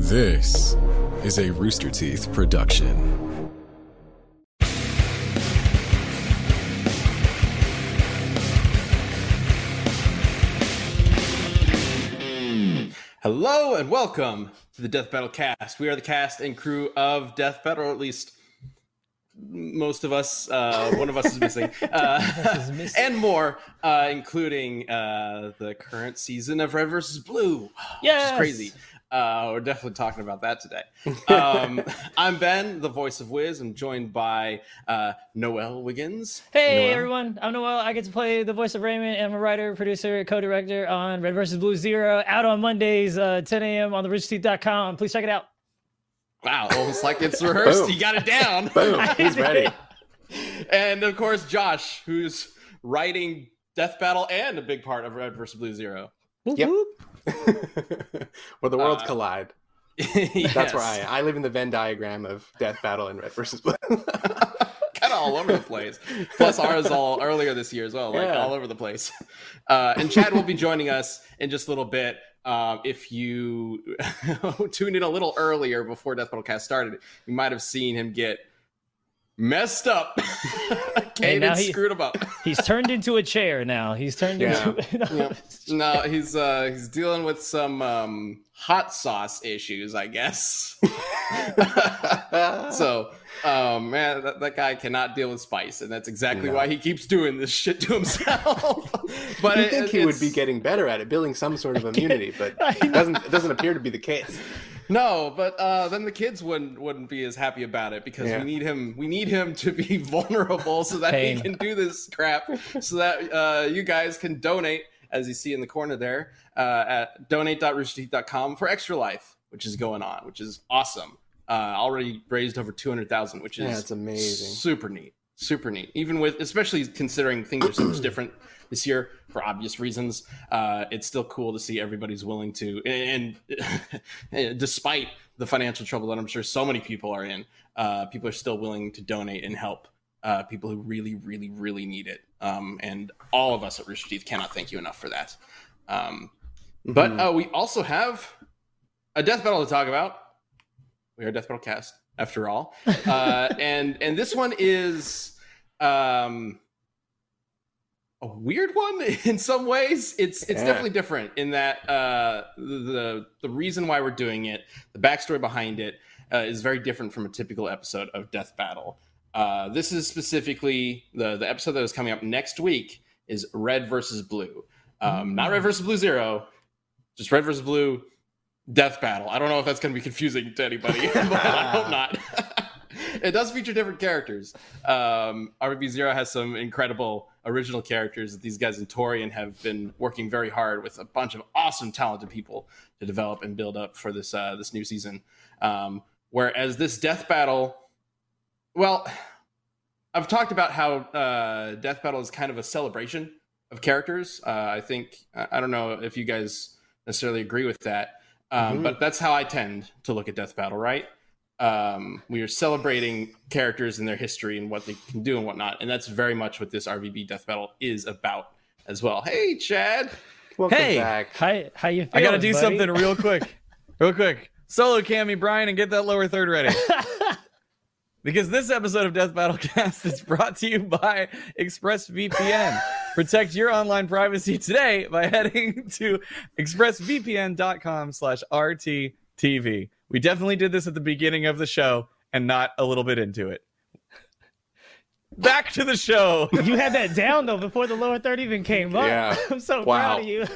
This is a Rooster Teeth production. Hello and welcome to the Death Battle cast. We are the cast and crew of Death Battle, or at least most of us. Uh, one of us is missing, uh, and more, uh, including uh, the current season of Red versus Blue. Yes! which is crazy. Uh, we're definitely talking about that today. Um, I'm Ben, the voice of Wiz. I'm joined by uh, Noel Wiggins. Hey Noel. everyone, I'm Noel. I get to play the voice of Raymond. I'm a writer, producer, co-director on Red vs. Blue Zero, out on Mondays, uh, 10 a.m. on the RoosterTeeth.com. Please check it out. Wow, almost like it's rehearsed. Boom. You got it down. Boom, he's ready. and of course, Josh, who's writing Death Battle and a big part of Red vs. Blue Zero. Yep. whoop. Where the worlds Uh, collide. Yes. That's where I I live in the Venn diagram of Death Battle and Red versus Blue. kind of all over the place. Plus, ours all earlier this year as well, like Yeah. all over the place. Uh, and Chad will be joining us in just a little bit. Um, if you tuned in a little earlier before Death Battle Cast started, you might have seen him get messed up. Kaden now he- screwed him up. He's turned into a chair now. He's turned Yeah. into. Yep. No, he's uh he's dealing with some um hot sauce issues, I guess. so, um man, that, that guy cannot deal with spice, and that's exactly No. why he keeps doing this shit to himself. but you it- think he would be getting better at it, building some sort of immunity, but it doesn't it doesn't appear to be the case. No, but uh then the kids wouldn't wouldn't be as happy about it because Yeah. we need him we need him to be vulnerable so that Pain. he can do this crap so that uh you guys can donate as you see in the corner there uh, at donate.roosterteeth.com for extra life which is going on which is awesome uh already raised over 200,000 which is Yeah, it's amazing. super neat super neat. Even with especially considering things are so much different this year for obvious reasons uh it's still cool to see everybody's willing to and, and despite the financial trouble that i'm sure so many people are in uh people are still willing to donate and help uh people who really really really need it. Um and all of us at rooster teeth cannot thank you enough for that. Um but Mhm. uh, we also have a death battle to talk about. We are death battle cast after all. Uh, and and this one is um a weird one in some ways. It's it's Yeah. definitely different in that uh the the reason why we're doing it the backstory behind it uh, is very different from a typical episode of death battle. Uh this is specifically the the episode that is coming up next week is red versus blue. Um not red versus blue zero just red versus blue death battle. I don't know if that's going to be confusing to anybody but i hope not. It does feature different characters. Um rvb zero has some incredible original characters that these guys in torian have been working very hard with a bunch of awesome talented people to develop and build up for this uh this new season. Um whereas this death battle well i've talked about how uh death battle is kind of a celebration of characters. Uh i think I don't know if you guys necessarily agree with that um Mhm. but that's how i tend to look at death battle right um, we are celebrating characters and their history and what they can do and whatnot, and that's very much what this RVB Death Battle is about as well. Hey, Chad. Welcome Hey! back. How, how you feeling, I gotta do buddy? something real quick. Real quick. Solo Cammy Brian and get that lower third ready. because this episode of Death Battle Cast is brought to you by ExpressVPN. Protect your online privacy today by heading to expressvpn.com slash RTTV. We definitely did this at the beginning of the show and not a little bit into it. Back to the show. you had that down though before the lower third even came up. Yeah. I'm so Wow. proud of you.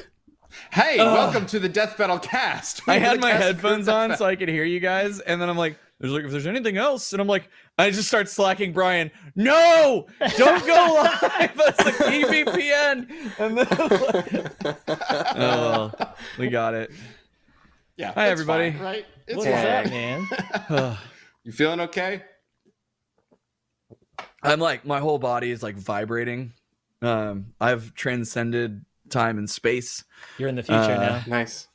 Hey, Ugh. welcome to the Death Battle Cast. I had my headphones on so I could hear you guys, and then I'm like, "There's like, if there's anything else," and I'm like, I just start slacking Brian. No, don't go live. That's like EVPN, and then oh, well, we got it. Yeah. Hi, it's everybody. fine, right? It's What fine. is that, man? You feeling okay? I'm like, my whole body is like vibrating. Um, I've transcended time and space. You're in the future Uh, now. Nice.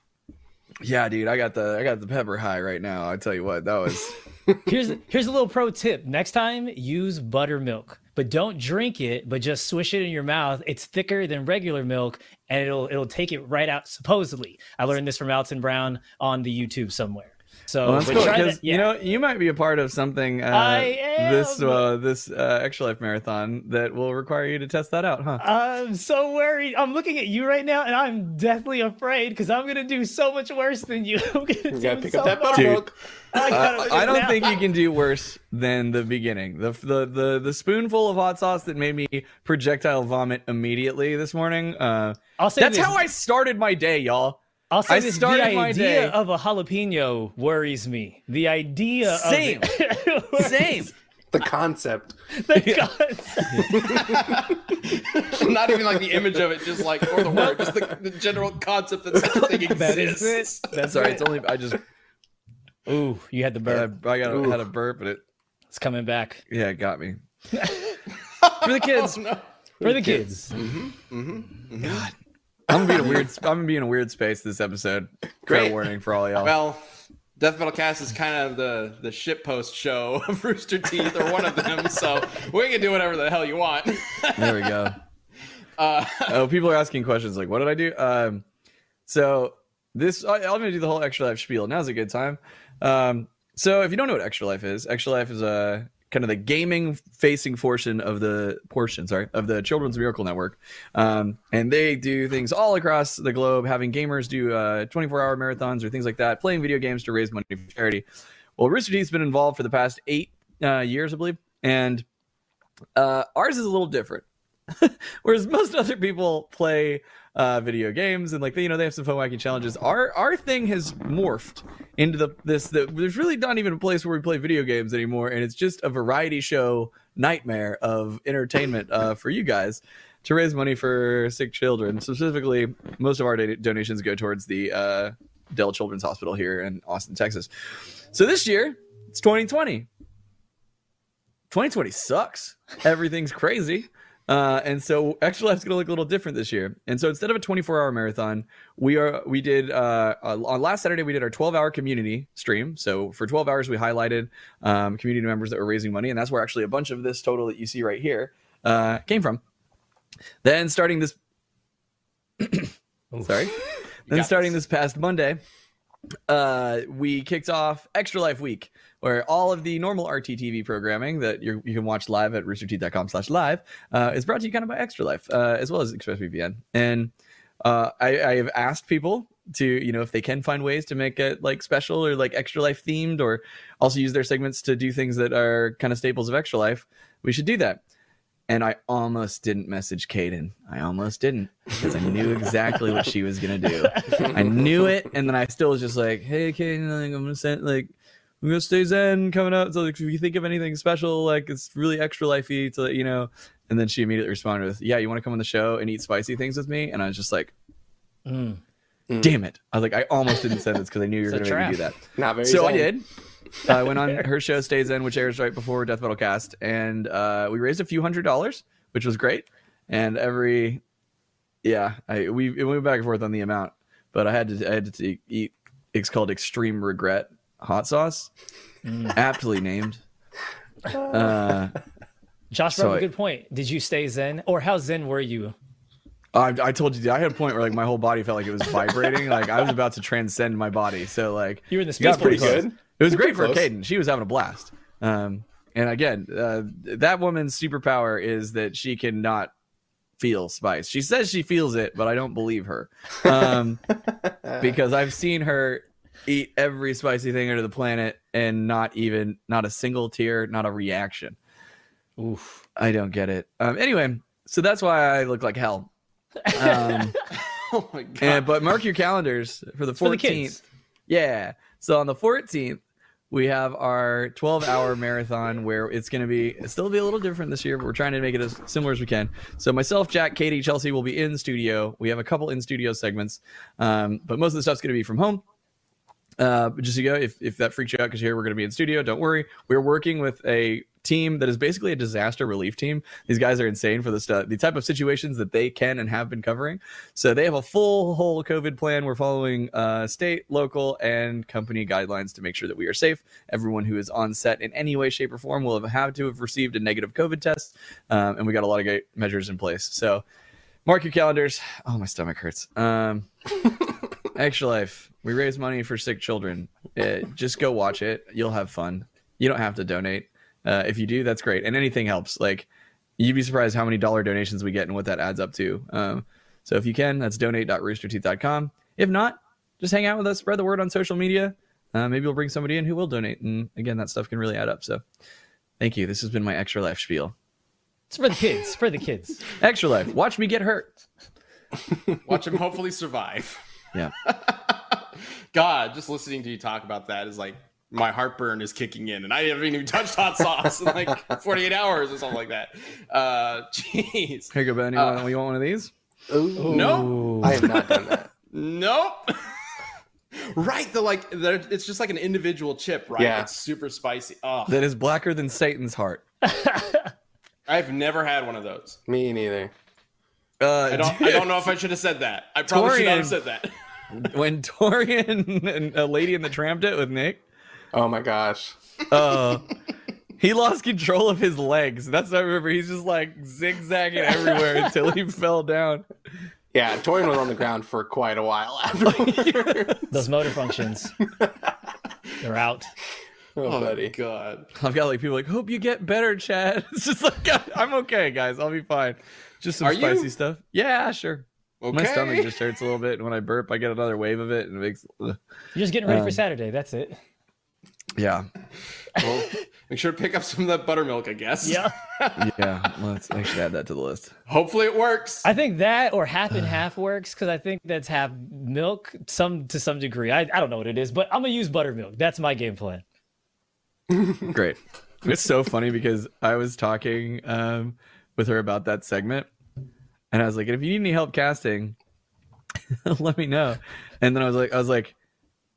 Yeah, dude, I got the I got the pepper high right now. I tell you what, that was Here's here's a little pro tip. Next time, use buttermilk, but don't drink it, but just swish it in your mouth. It's thicker than regular milk, and it'll it'll take it right out. Supposedly, I learned this from Alton Brown on the YouTube somewhere. So Well, that's but cool try because yeah. you know you might be a part of something. Uh, I am. This uh, this uh, extra life marathon that will require you to test that out, huh? I'm so worried. I'm looking at you right now, and I'm deathly afraid because I'm gonna do so much worse than you. I'm gonna You do gotta pick so up that much. buttermilk. I, gotta I, look I at don't now. think you can do worse than the beginning. The, the the the spoonful of hot sauce that made me projectile vomit immediately this morning. Uh, I'll say that's this. how I started my day, y'all. I'll say I this, started the my idea day- of a jalapeno worries me. The idea Same. of it Same. The concept. The concept. Not even like the image of it, just like or the word, just the, the general concept that such a thing exists. That is it. That's Sorry, it. it's only I just Ooh, you had the I, burp. I got Ooh. had a burp, but it It's coming back yeah it got me. For the kids, oh, for the kids. Mm-hmm. Mm-hmm. Mm-hmm. I'm gonna be in a weird. I'm gonna be in a weird space this episode. Fair Great. warning for all y'all. Well, Death Battle Cast is kind of the the shit post show of Rooster Teeth or one of them, so we can do whatever the hell you want. there we go. Uh, oh, people are asking questions like, "What did I do?" Um, so this, I, I'm going to do the whole Extra Life spiel. Now's a good time. Um, so if you don't know what Extra Life is, Extra Life is a kind of the gaming facing portion of the portion, sorry, of the Children's Miracle Network, um, and they do things all across the globe, having gamers do uh, 24 hour marathons or things like that, playing video games to raise money for charity. Well, Rooster Teeth's been involved for the past eight uh, years, I believe, and uh, ours is a little different. Whereas most other people play uh, video games and like you know they have some fun wacky challenges. Our our thing has morphed into the this that there's really not even a place where we play video games anymore, and it's just a variety show nightmare of entertainment uh, for you guys to raise money for sick children. Specifically, most of our do- donations go towards the uh, Dell Children's Hospital here in Austin, Texas. So this year it's 2020. 2020 sucks. Everything's crazy. Uh, and so Extra Life's going to look a little different this year. And so instead of a 24 hour marathon, we are we did uh, on last Saturday we did our 12 hour community stream. So for 12 hours we highlighted um, community members that were raising money, and that's where actually a bunch of this total that you see right here uh, came from. Then starting this, sorry, then starting this. this past Monday, uh, we kicked off Extra Life Week, where all of the normal RTTV programming that you you can watch live at roosterteeth.com slash live uh, is brought to you kind of by Extra Life, uh, as well as ExpressVPN. And uh, I, I have asked people to, you know, if they can find ways to make it like special or like Extra Life themed, or also use their segments to do things that are kind of staples of Extra Life, we should do that. And I almost didn't message Kaden. I almost didn't because I knew exactly what she was gonna do. I knew it, and then I still was just like, "Hey, Kaden, I'm gonna send like I'm gonna stay zen coming out. So like, if you think of anything special, like it's really extra lifey to let you know." And then she immediately responded with, "Yeah, you want to come on the show and eat spicy things with me?" And I was just like, Mm. "Damn it!" I was like, I almost didn't send this because I knew you were gonna make me do that. Not very. So I did. I went on her show Stay Zen, which airs right before Death Battle Cast, and uh, we raised a few hundred dollars, which was great. And every, yeah, I we it went back and forth on the amount, but I had to I had to eat. It's called Extreme Regret hot sauce, aptly named. Uh, Josh So brought up I- a good point. Did you stay zen, or how zen were you? I, I told you I had a point where like my whole body felt like it was vibrating, like I was about to transcend my body. So like You were in the got space pretty force. good. Good. It was great for pretty Caden. She was having a blast. Um, and again, uh, that woman's superpower is that she cannot feel spice. She says she feels it, but I don't believe her. Um, because I've seen her eat every spicy thing under the planet and not even not a single tear, not a reaction. Oof. I don't get it. Um, anyway, so that's why I look like hell. Um, oh my god! and, but mark your calendars for the 14th. Yeah. So on the 14th, we have our 12 hour marathon where it's going to be still be a little different this year, but we're trying to make it as similar as we can. So myself, Jack, Katie, Chelsea will be in studio. We have a couple in studio segments, um, but most of the stuff's going to be from home. Uh, just you go, if, if that freaks you out because here we're going to be in studio, don't worry. We're working with a team that is basically a disaster relief team. These guys are insane for the stuff, the type of situations that they can and have been covering. So they have a full whole COVID plan. We're following uh, state, local, and company guidelines to make sure that we are safe. Everyone who is on set in any way, shape, or form will have had to have received a negative COVID test, um, and we got a lot of great measures in place. So mark your calendars. Oh, my stomach hurts. Um, Extra Life. We raise money for sick children. Uh, just go watch it. You'll have fun. You don't have to donate. Uh, if you do, that's great. And anything helps. Like you'd be surprised how many dollar donations we get and what that adds up to. Um, so if you can, that's donate.roosterteeth.com. If not, just hang out with us, spread the word on social media. Uh, maybe we'll bring somebody in who will donate. And again, that stuff can really add up. So thank you. This has been my Extra Life spiel. It's for the kids. For the kids. Extra Life. Watch me get hurt. Watch him hopefully survive. Yeah. God, just listening to you talk about that is like my heartburn is kicking in, and I haven't even touched hot sauce in like 48 hours or something like that. Uh, jeez. Here you go, Ben. You, Uh, want, you want one of these? Ooh. No. I have not done that. Nope. right, the like, the, it's just like an individual chip, right? Yeah. It's super spicy. Oh, That is blacker than Satan's heart. I've never had one of those. Me neither. Uh, I don't. I don't know if I should have said that. I probably should not have said that. When Torian and a lady in the tramp it with Nick, Oh my gosh. uh, he lost control of his legs. That's what I remember. He's just like zigzagging everywhere until he fell down. Yeah, Torian was on the ground for quite a while afterwards. Those motor functions. They're out. oh, Oh, buddy. God. I've got like people like, hope you get better, Chad. It's just like God, I'm okay, guys. I'll be fine. Just some Are you? spicy stuff. Yeah, sure. Okay. My stomach just hurts a little bit, and when I burp, I get another wave of it, and it makes. You're just getting ready for Um, Saturday. That's it. Yeah, Well, make sure to pick up some of that buttermilk. I guess. Yeah. yeah. Let's. I should add that to the list. Hopefully it works. I think that or half and half works because I think that's half milk, some to some degree. I, I don't know what it is, but I'm gonna use buttermilk. That's my game plan. Great. It's so funny because I was talking um, with her about that segment, and I was like, "If you need any help casting, let me know." And then I was like, "I was like,"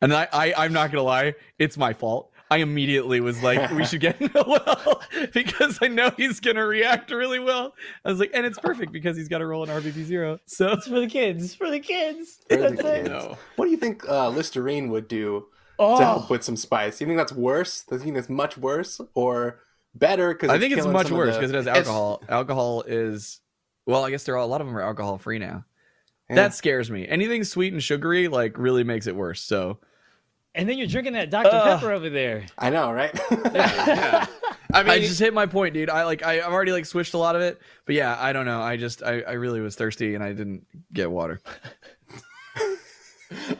and I, I I'm not gonna lie, it's my fault. I immediately was like, "We should get Noel because I know he's gonna react really well." I was like, "And it's perfect because he's got to roll an RVB zero. So It's for the kids. For the kids. For the That's it. kids. No. What do you think uh, Listerine would do Oh, to help with some spice? Do you think that's worse? Do you think that's much worse or better? Because I think it's much worse because it has It's- alcohol. Alcohol is, well, I guess there are a lot of them are alcohol free now. Yeah. That scares me. Anything sweet and sugary like really makes it worse. So and then you're drinking that Dr. Ugh. Pepper over there. I know, right? Yeah. I mean, I just hit my point, dude. I like I, I've already like switched a lot of it, but yeah, I don't know. I just I, I really was thirsty and I didn't get water.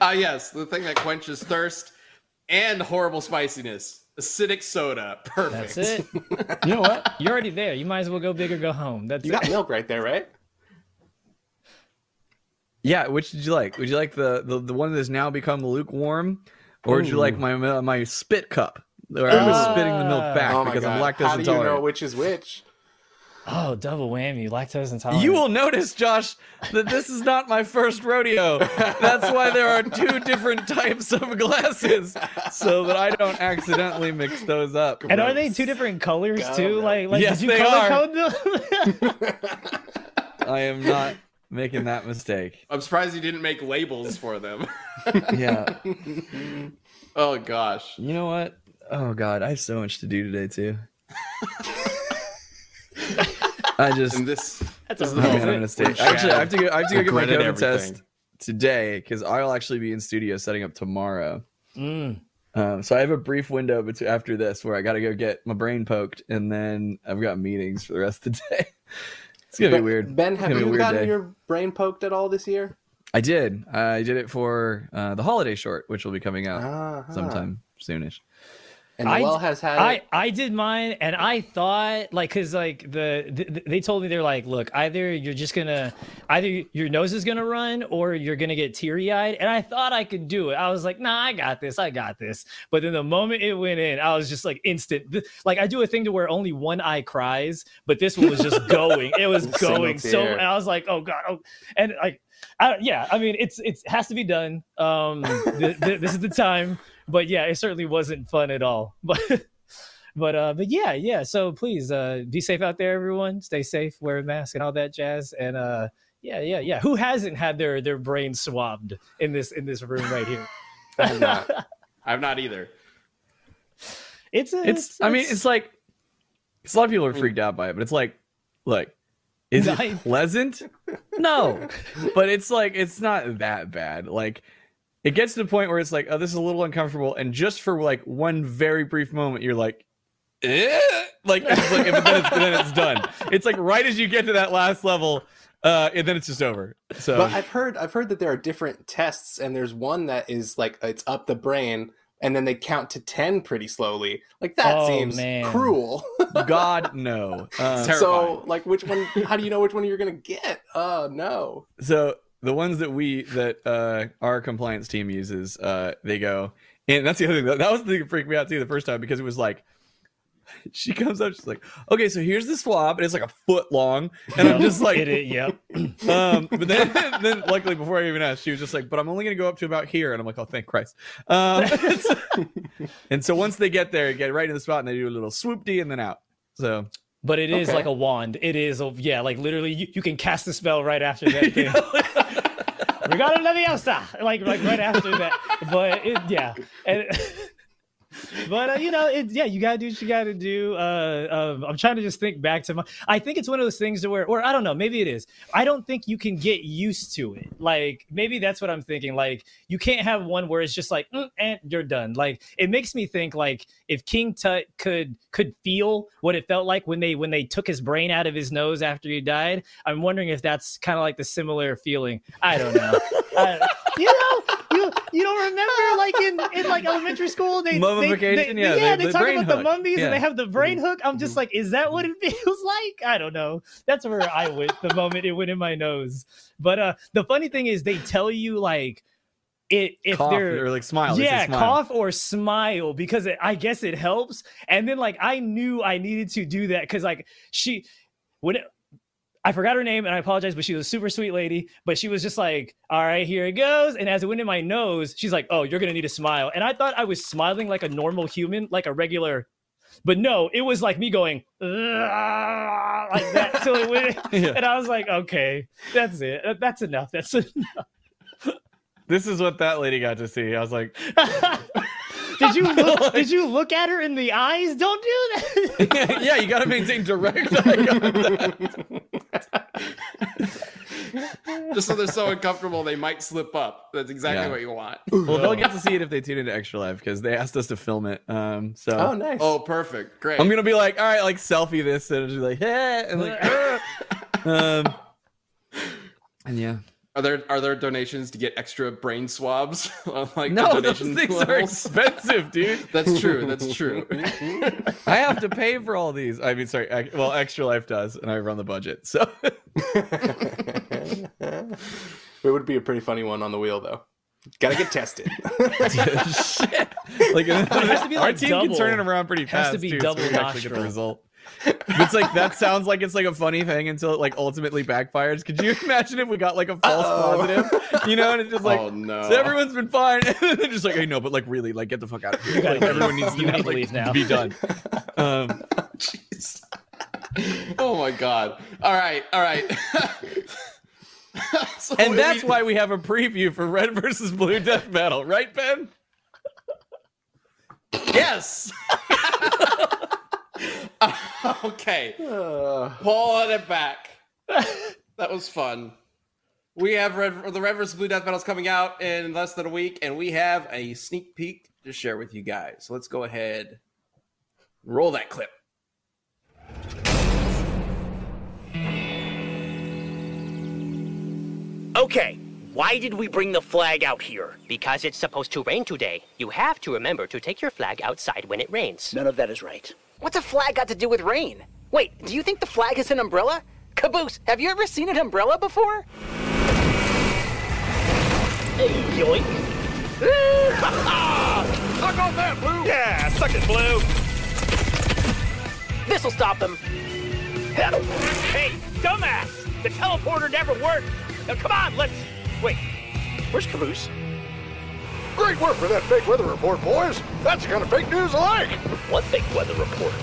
Ah, yes, the thing that quenches thirst and horrible spiciness. Acidic soda. Perfect. That's it. You know what? You're already there. You might as well go big or go home. That's you it. got milk right there, right? Yeah, which did you like? Would you like the the, the one that has now become lukewarm, or would you like my my spit cup where I was Ah. spitting the milk back oh because god! I'm lactose How do you know which is which? Oh, double whammy. Lactose intolerant. You will notice, Josh, that this is not my first rodeo. That's why there are two different types of glasses, so that I don't accidentally mix those up. And are they two different colors Go, too? bro. Like, like Yes, did you they color are. code them? I am not making that mistake. I'm surprised you didn't make labels for them. Yeah. oh gosh. You know what? Oh God, I have so much to do today too. I just And this That's this a is the real man, I'm moment gonna stay. Actually, I have to go. I have to go get my regretted COVID everything. test today because I'll actually be in studio setting up tomorrow. Mm. Um, so I have a brief window between after this where I got to go get my brain poked, and then I've got meetings for the rest of the day. It's gonna be weird. Ben, have gonna be a you weird gotten day. your brain poked at all this year? I did. I did it for uh, the holiday short, which will be coming out Uh-huh. sometime soonish. And I- Noel has had I it. I did mine, and I thought like because like the, the they told me they're like, look, either you're just gonna either your nose is gonna run or you're gonna get teary eyed, and I thought I could do it. I was like, nah, I got this, I got this. But then the moment it went in, I was just like instant. Like I do a thing to where only one eye cries, but this one was just going. It was going so. And I was like, oh god, oh, and like. I, yeah, I mean, it's it's has to be done. Um, th- th- this is the time, but yeah, it certainly wasn't fun at all. But but uh, but yeah, yeah. So please, uh, be safe out there, everyone. Stay safe, wear a mask, and all that jazz. And uh, yeah, yeah, yeah. Who hasn't had their their brain swabbed in this in this room right here? I have not. I've not either. It's a, It's. I mean, it's like. 'cause a lot of people are freaked out by it, but it's like, like, is Nice. it pleasant? No, but it's like it's not that bad. Like, it gets to the point where it's like, oh, this is a little uncomfortable, and just for like one very brief moment, you're like, eh? like, it's like but then it's, then it's done. It's like right as you get to that last level, uh, and then it's just over. So But I've heard I've heard that there are different tests, and there's one that is like it's up the brain, and then they count to ten pretty slowly. Like that Oh, seems man. cruel. God no. Uh, so like, which one? How do you know which one you're gonna get? Oh no. so the ones that we that uh our compliance team uses uh they go and that's the other thing that, was the thing that freaked me out too the first time because it was like she comes up she's like okay so here's the swab and it's like a foot long and i'm just like It, it, yep. um but then then luckily before i even asked she was just like but i'm only gonna go up to about here and i'm like oh thank christ um and so once they get there get right in the spot and they do a little swoop d and then out so But it is Okay. like a wand. It is, a, yeah, like literally, you, you can cast the spell right after that thing. Regalo Leviosa! Like, like right after that. But it, yeah. And, but uh, you know, it, yeah, you gotta do what you gotta do. Uh, um, I'm trying to just think back to my. I think it's one of those things to where, or I don't know, maybe it is. I don't think you can get used to it. Like maybe that's what I'm thinking. Like you can't have one where it's just like, mm, and you're done. Like it makes me think like if King Tut could could feel what it felt like when they when they took his brain out of his nose after he died. I'm wondering if that's kind of like the similar feeling. I don't know. I- you know, you don't remember like in in like elementary school they they- Mummification? they, Yeah, yeah, the- they the talk about the hook. mummies Yeah. and they have the brain hook. I'm just like, is that what it feels like? I don't know. That's where I went the moment it went in my nose. But uh the funny thing is they tell you like it if cough they're or like smile yeah, smile. cough or smile because it, I guess it helps. And then like I knew I needed to do that because like she when it, I forgot her name and I apologize, but she was a super sweet lady. But she was just like, "All right, here it goes." And as it went in my nose, she's like, "Oh, you're gonna need a smile." And I thought I was smiling like a normal human, like a regular. But no, it was like me going like that till it went. Yeah. And I was like, "Okay, that's it. That's enough. That's enough." this is what that lady got to see i was like did you look? Did you look at her in the eyes? Don't do that. yeah, you got to maintain direct eye contact. Just so they're so uncomfortable they might slip up. That's exactly Yeah. what you want. Well, they'll get to see it if they tune into Extra Life because they asked us to film it. Um, so Oh, nice. Oh, perfect. Great. I'm gonna be like, all right, like selfie this, and it'll be like, hey, and like, um, and yeah, Are there are there donations to get extra brain swabs? like no, the those donation things are expensive, dude. That's true. That's true. I have to pay for all these. I mean, sorry, ex- well, Extra Life does, and I run the budget. So it would be a pretty funny one on the wheel, though. Gotta get tested. shit, like has to be, our team double. can turn it around pretty Has fast. to be too, double so actually get the result. It's like that sounds like it's like a funny thing until it like ultimately backfires. Could you imagine if we got like a false Uh-oh. positive? You know, and it's just like oh no. so everyone's been fine, and then they're just like, hey, no, but like really, like get the fuck out of here. Like, everyone needs to, You need to like, leave now. to be done. Um, Jeez. oh my god. All right. All right. So and we- that's why we have a preview for Red versus Blue Death Battle, right, Ben? yes. okay. Uh, Pulling it back. that was fun. We have Red, the Red vs. Blue Death Battles coming out in less than a week, and we have a sneak peek to share with you guys. So let's go ahead, roll that clip. Okay, why did we bring the flag out here? Because it's supposed to rain today. You have to remember to take your flag outside when it rains. None of that is right. What's a flag got to do with rain? Wait, do you think the flag is an umbrella? Caboose, have you ever seen an umbrella before? Hey, yoink. Suck on that, Blue! Yeah, suck it, Blue. This'll stop them. Hey, dumbass! The teleporter never worked. Now come on, let's. Wait, where's Caboose? Great work for that fake weather report, boys. That's the kind of fake news I like. What fake weather report?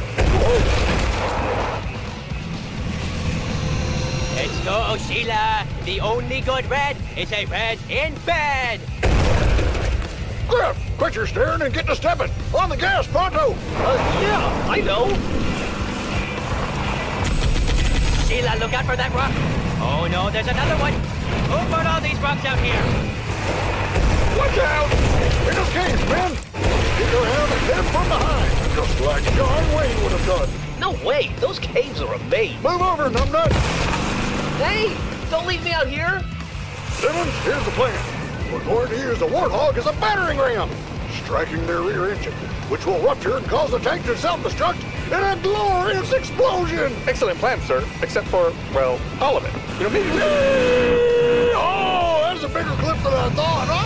Let's go, Sheila. The only good red is a red in bed. Grif, quit your staring and get to stepping. On the gas, pronto. Uh, yeah, I know. Sheila, look out for that rock. Oh no, there's another one. Who put all these rocks out here? Watch out! In this case, men! Get your hand and hit him from behind, just like John Wayne would have done. No way! Those caves are amazing. Move over, numbnut! Hey! Don't leave me out here! Simmons, here's the plan. We're going to use the Warthog as a battering ram, striking their rear engine, which will rupture and cause the tank to self-destruct in a glorious explosion! Excellent plan, sir. Except for, well, all of it. You know, maybe. Oh, that's a bigger clip than I thought.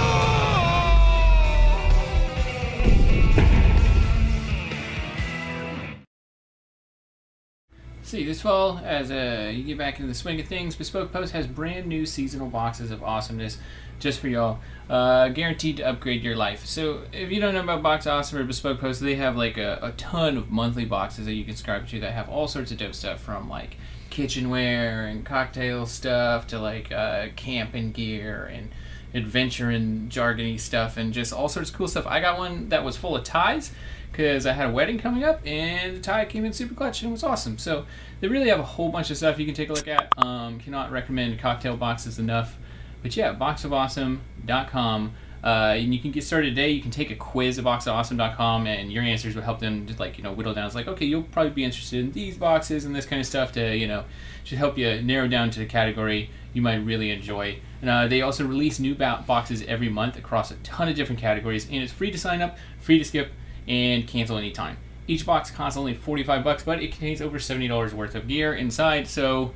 See, this fall, as uh, you get back into the swing of things, Bespoke Post has brand new seasonal boxes of awesomeness just for y'all, uh, guaranteed to upgrade your life. So, if you don't know about Box Awesome or Bespoke Post, they have like a, a ton of monthly boxes that you can subscribe to that have all sorts of dope stuff from like kitchenware and cocktail stuff to like uh, camping gear and adventure and jargony stuff and just all sorts of cool stuff. I got one that was full of ties because I had a wedding coming up and the tie came in super clutch and it was awesome. So they really have a whole bunch of stuff you can take a look at. Um, cannot recommend cocktail boxes enough. But yeah, boxofawesome.com. Uh, and you can get started today. You can take a quiz at boxofawesome.com, and your answers will help them just like you know whittle down. It's like okay, you'll probably be interested in these boxes and this kind of stuff to you know should help you narrow down to the category you might really enjoy. And uh, they also release new bo- boxes every month across a ton of different categories, and it's free to sign up, free to skip, and cancel anytime. Each box costs only 45 bucks, but it contains over $70 worth of gear inside, so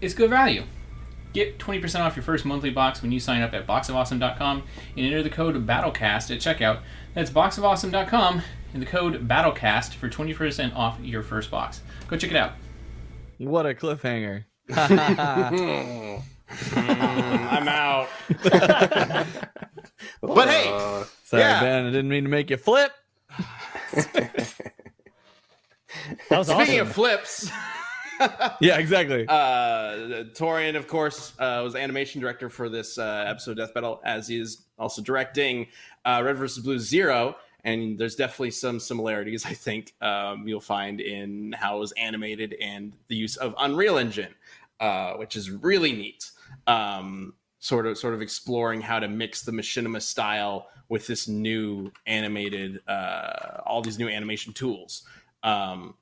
it's good value. Get 20% off your first monthly box when you sign up at boxofawesome.com and enter the code BATTLECAST at checkout. That's boxofawesome.com and the code BATTLECAST for 20% off your first box. Go check it out. What a cliffhanger. Hmm, I'm out. but hey, uh, Sorry, Yeah. Ben. I didn't mean to make you flip. That was Speaking awesome. of flips, Yeah, exactly. uh, Torian, of course, uh, was animation director for this uh, episode of Death Battle, as he is also directing uh, Red vs. Blue Zero. And there's definitely some similarities, I think, um, you'll find in how it was animated and the use of Unreal Engine, uh, which is really neat. Um, sort of, sort of exploring how to mix the machinima style with this new animated, uh, all these new animation tools. Um,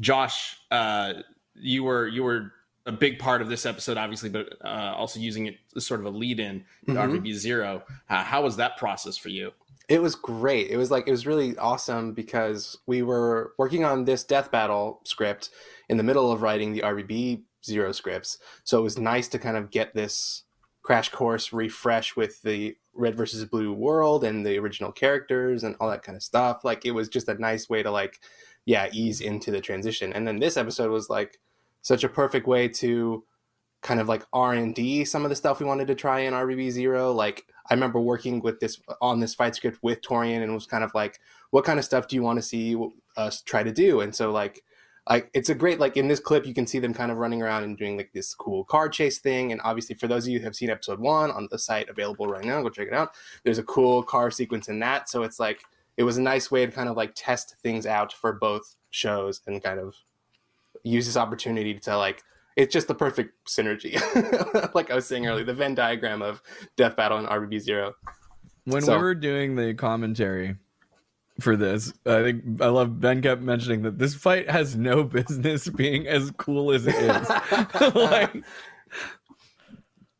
Josh, uh, you were you were a big part of this episode, obviously, but uh, also using it as sort of a lead-in to Mhm. RVB Zero. Uh, how was that process for you? It was great. It was like it was really awesome because we were working on this death battle script in the middle of writing the RVB zero scripts. So it was nice to kind of get this crash course refresh with the red versus blue world and the original characters and all that kind of stuff. Like it was just a nice way to like yeah, ease into the transition. And then this episode was like such a perfect way to kind of like r&d some of the stuff we wanted to try in rvb zero like i remember working with this on this fight script with torian and was kind of like what kind of stuff do you want to see us try to do and so like like it's a great like in this clip you can see them kind of running around and doing like this cool car chase thing and obviously for those of you who have seen episode one on the site available right now go check it out there's a cool car sequence in that so it's like it was a nice way to kind of like test things out for both shows and kind of use this opportunity to like it's just the perfect synergy. like I was saying earlier, the Venn diagram of Death Battle and RVB Zero. when So- we were doing the commentary for this, I think I love Ben kept mentioning that this fight has no business being as cool as it is. like,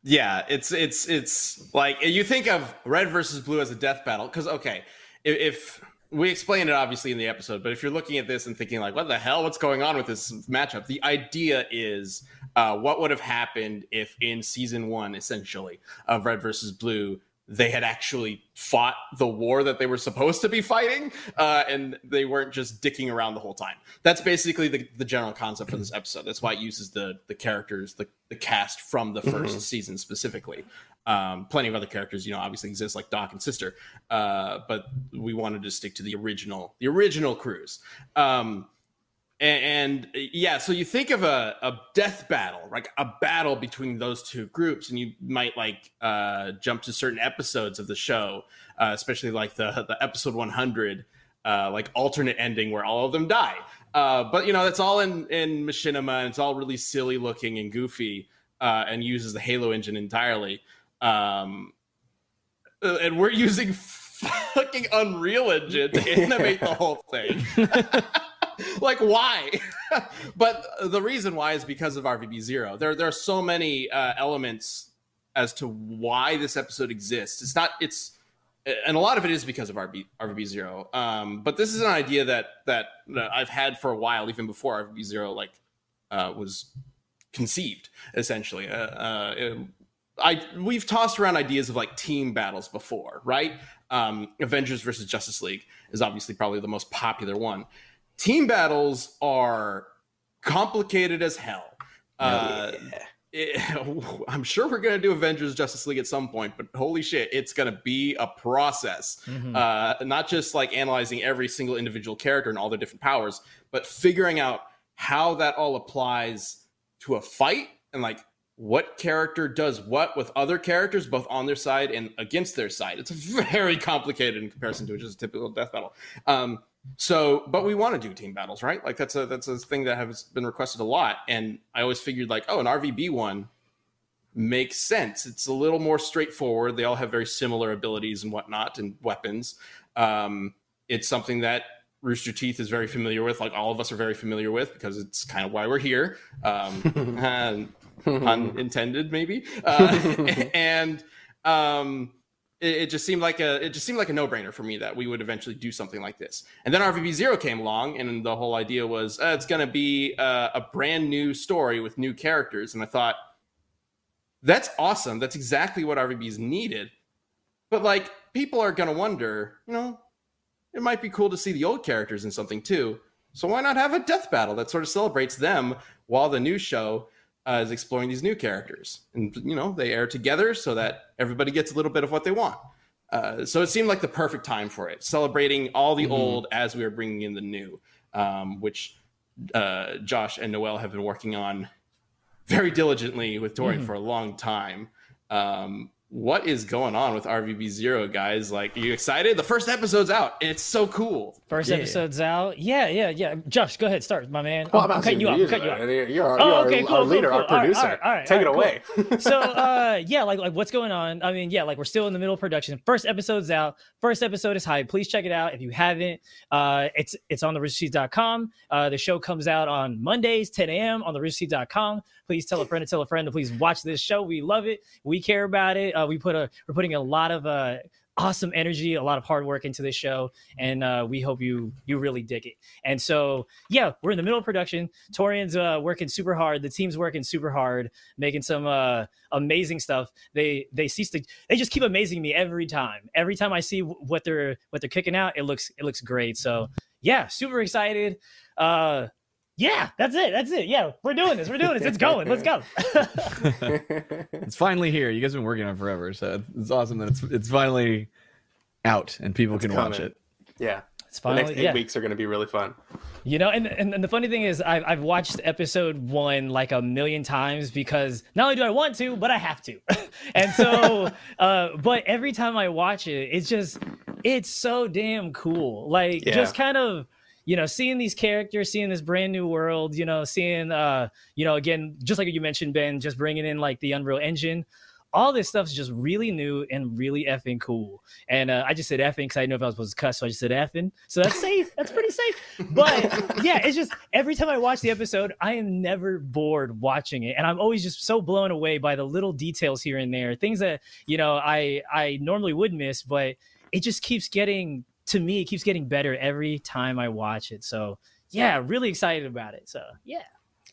Yeah, it's it's it's like you think of red versus blue as a death battle because okay, if, if we explained it obviously in the episode, but if you're looking at this and thinking like, what the hell, what's going on with this matchup? The idea is uh, what would have happened if in season one, essentially, of red versus blue, they had actually fought the war that they were supposed to be fighting, uh, and they weren't just dicking around the whole time. That's basically the, the general concept for this episode. That's why it uses the the characters, the, the cast from the 1st Mhm. season specifically. Um, plenty of other characters, you know, obviously exist like Doc and Sister, uh, but we wanted to stick to the original, the original crews. Um, and, and yeah, so you think of a, a death battle, like a battle between those two groups, and you might like uh, jump to certain episodes of the show, uh, especially like the the episode 100, uh, like alternate ending where all of them die. Uh, but you know, that's all in in machinima, and it's all really silly looking and goofy, uh, and uses the Halo engine entirely. Um, uh, and we're using fucking Unreal Engine to animate the whole thing. like why? but the reason why is because of RVB Zero. There there are so many uh, elements as to why this episode exists. It's not it's and a lot of it is because of RB, RVB Zero. Um, but this is an idea that, that that I've had for a while, even before RVB Zero like uh, was conceived. Essentially, uh, uh, I we've tossed around ideas of like team battles before, right? Um, Avengers versus Justice League is obviously probably the most popular one. Team battles are complicated as hell. Uh, it, I'm sure we're going to do Avengers Justice League at some point, but holy shit, it's going to be a process. Mhm. Uh, not just like analyzing every single individual character and all their different powers, but figuring out how that all applies to a fight and like what character does what with other characters, both on their side and against their side. It's very complicated in comparison to just a typical death battle. Um, so, but we want to do team battles, right? Like that's a that's a thing that has been requested a lot, and I always figured like, oh, an RVB one makes sense. It's a little more straightforward. They all have very similar abilities and whatnot and weapons. Um, it's something that Rooster Teeth is very familiar with, like all of us are very familiar with, because it's kind of why we're here. Um, and unintended, maybe. Uh, and um, it, it just seemed like a it just seemed like a no brainer for me that we would eventually do something like this. And then RVB Zero came along, and the whole idea was uh, it's going to be uh, a brand new story with new characters. And I thought that's awesome. That's exactly what RVB's needed. But like people are going to wonder, you know, it might be cool to see the old characters in something too. So why not have a death battle that sort of celebrates them while the new show uh, is exploring these new characters? And you know, they air together so that everybody gets a little bit of what they want. Uh, so it seemed like the perfect time for it, celebrating all the Mhm. old as we were bringing in the new, um, which uh, Josh and Noel have been working on very diligently with Torian Mhm. for a long time. Um, what is going on with RVB Zero, guys? Like, are you excited? The first episode's out, and it's so cool. First Yeah. episode's out. Yeah, yeah, yeah. Josh, go ahead. Start, my man. Well, I'm, I'm I'm cutting you off. I'm asking cutting you off. you. You're, our- Oh, you're okay, our, cool, cool, leader, cool. our producer. all right, all right, Take all it right, away. so uh yeah like like what's going on i mean yeah like we're still in the middle of production first episode's out first episode is hype please check it out if you haven't uh it's it's on the roosterteeth.com uh the show comes out on mondays 10 a.m on the roosterteeth.com please tell a friend to tell a friend to please watch this show we love it we care about it uh we put a we're putting a lot of uh awesome energy a lot of hard work into this show and uh we hope you you really dig it. And so yeah we're in the middle of production. Torian's uh working super hard. The team's working super hard making some uh amazing stuff. They they cease to they just keep amazing me every time. Every time i see what they're what they're kicking out it looks it looks great. So yeah super excited. Uh yeah that's it that's it yeah we're doing this we're doing this it's going let's go it's finally here. You guys have been working on it forever, so it's- it's awesome that it's it's finally out and people It's can watch it. Yeah. It's the next finally- eight yeah. weeks are going to be really fun. You know, and, and and the funny thing is, I've I've watched episode one like a million times because not only do I want to, but I have to. and so, uh, but every time I watch it, it's just it's so damn cool. Like Yeah. just kind of you know seeing these characters, seeing this brand new world. You know, seeing uh you know again just like you mentioned, Ben, just bringing in like the Unreal Engine. All this stuff's just really new and really effing cool. And uh, I just said effing because I didn't know if I was supposed to cuss, so I just said effing. So that's safe. That's pretty safe. But yeah, it's just every time I watch the episode, I am never bored watching it, and I'm always just so blown away by the little details here and there, things that you know I I normally would miss, but it just keeps getting to me. It keeps getting better every time I watch it. So yeah, really excited about it. So yeah.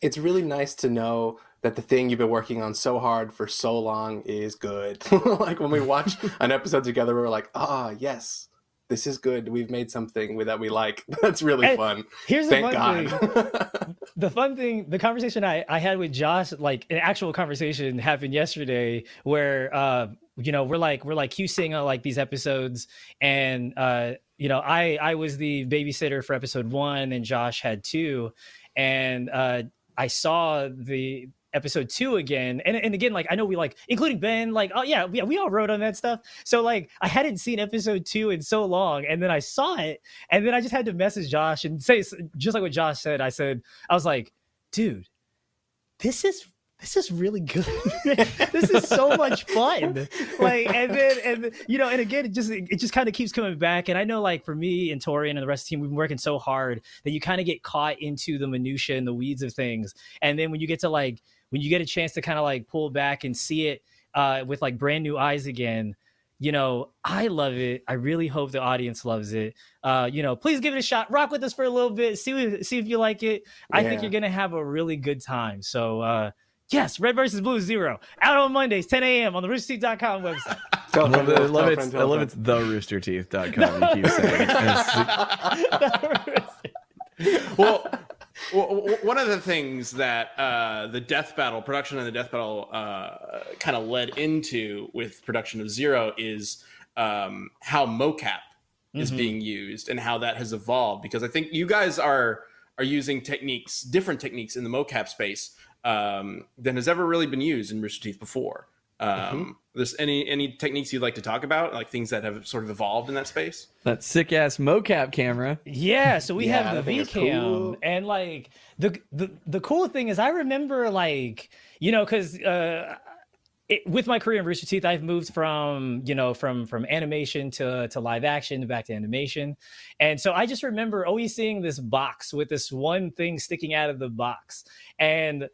It's really nice to know that the thing you've been working on so hard for so long is good. like when we watch an episode together, we're like, ah, yes, this is good. We've made something that we like. That's really And fun. Here's the Thank fun God. thing. the fun thing, the conversation I, I had with Josh, like an actual conversation happened yesterday where uh you know we're like we're like QCing on like these episodes. And uh you know I I was the babysitter for episode one and Josh had two. And uh I saw the episode two again. And, and again like i know we like including ben like oh yeah yeah we all wrote on that stuff. So like i hadn't seen episode two in so long. And then i saw it. And then i just had to message josh and say just like what josh said i said i was like dude this is this is really good. this is so much fun. Like, and then, and you know, and again, it just it just kind of keeps coming back. And I know, like for me and Torian and the rest of the team, we've been working so hard that you kind of get caught into the minutia and the weeds of things. And then when you get to like when you get a chance to kind of like pull back and see it uh, with like brand new eyes again, you know, I love it. I really hope the audience loves it. Uh, you know, please give it a shot. Rock with us for a little bit. See see if you like it. I think you're gonna have a really good time. So uh yes, Red versus Blue Zero out on Mondays, 10 a.m. on the roosterteeth.com website. Tell I love friend, it. I love it. friend, I tell love friend. it's theroosterteeth.com. You keep saying. It's- well, w- w- one of the things that uh, the death battle production and the death battle uh, kind of led into with production of Zero is um, how mocap is Mhm. being used and how that has evolved. Because I think you guys are are using techniques, different techniques in the mocap space um, than has ever really been used in Rooster Teeth before. Um, There's any any techniques you'd like to talk about, like things that have sort of evolved in that space? that sick ass mocap camera. Yeah, so we Yeah, have the thing V cam, cool. and like the the the cool thing is, I remember like you know because uh, it, with my career in Rooster Teeth, I've moved from you know from from animation to to live action back to animation, and so I just remember always seeing this box with this one thing sticking out of the box, and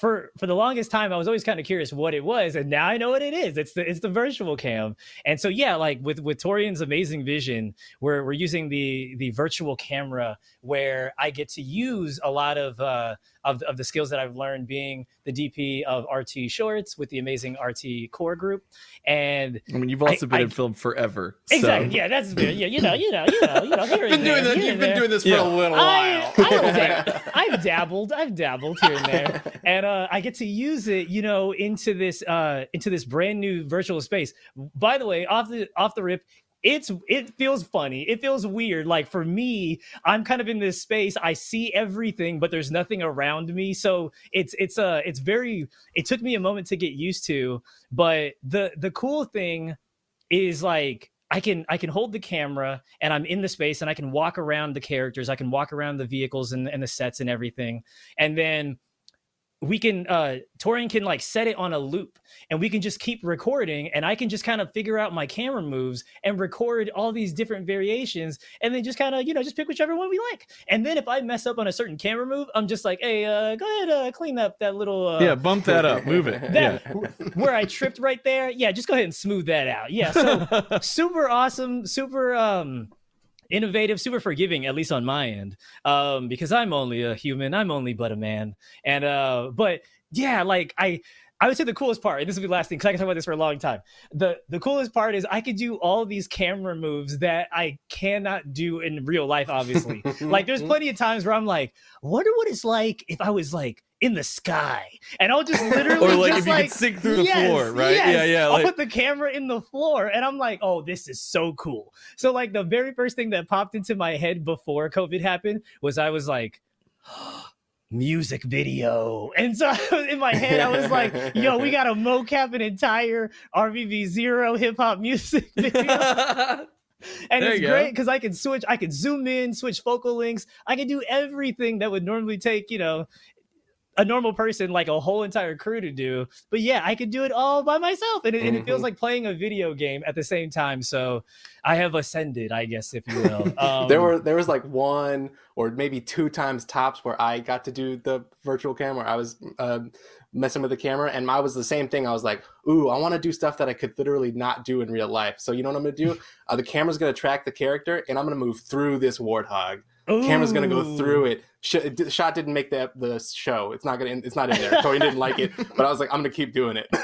for for the longest time I was always kind of curious what it was and now I know what it is it's the it's the virtual cam and so yeah like with with Torian's amazing vision we're we're using the the virtual camera where I get to use a lot of uh of, of the skills that I've learned being the DP of RT Shorts with the amazing RT core group and I mean, you've also I- been I- in film forever. so- exactly yeah that's good yeah you know you know you know you know here You've been and there, doing that. here You've been there. doing this for Yeah. a little I, while. I dab- I've dabbled. I've dabbled here and there, and uh, I get to use it, you know, into this uh, into this brand new virtual space. By the way, off the off the rip. It's it feels funny. It feels weird. Like for me, I'm kind of in this space. I see everything, but there's nothing around me. So it's it's uh it's very. It took me a moment to get used to, but the the cool thing is like I can I can hold the camera and I'm in the space and I can walk around the characters, I can walk around the vehicles and, and the sets and everything. And then we can uh Torian can like set it on a loop and we can just keep recording and I can just kind of figure out my camera moves and record all these different variations and then just kind of you know just pick whichever one we like. And then if I mess up on a certain camera move, I'm just like, hey, uh go ahead, uh clean up that little uh yeah, bump that up, move it. that yeah. where I tripped right there. Yeah, just go ahead and smooth that out. Yeah, so super awesome, super um innovative, super forgiving, at least on my end. Um, because I'm only a human, I'm only but a man. And uh, but yeah, like I I would say the coolest part, and this will be the last thing because I can talk about this for a long time. The the coolest part is I could do all these camera moves that I cannot do in real life, obviously. like there's plenty of times where I'm like, wonder what it's like if I was like in the sky. And I'll just literally Or like if you could like, sink through the yes, floor, right? yes. Yeah, yeah. I'll Like, put the camera in the floor and I'm like, oh, this is so cool. So like the very first thing that popped into my head before COVID happened was I was like, music video. And so in my head, I was like, yo, we got to mocap an entire RVB zero hip hop music video. And There it's great because I can switch, I can zoom in, switch focal lengths. I can do everything that would normally take, you know, a normal person like a whole entire crew to do. But yeah, I could do it all by myself. And it, and it feels Mhm. like playing a video game at the same time. So I have ascended, I guess, if you will. Um, there were there was like one or maybe two times tops where I got to do the virtual camera. I was um, messing with the camera, and I was the same thing. I was like, "Ooh, I want to do stuff that I could literally not do in real life." So you know what I'm gonna do? Uh, the camera's gonna track the character, and I'm gonna move through this warthog. Camera's gonna go through it. Sh- shot didn't make the the show. It's not gonna. It's not in there. Tori didn't like it, but I was like, I'm gonna keep doing it. I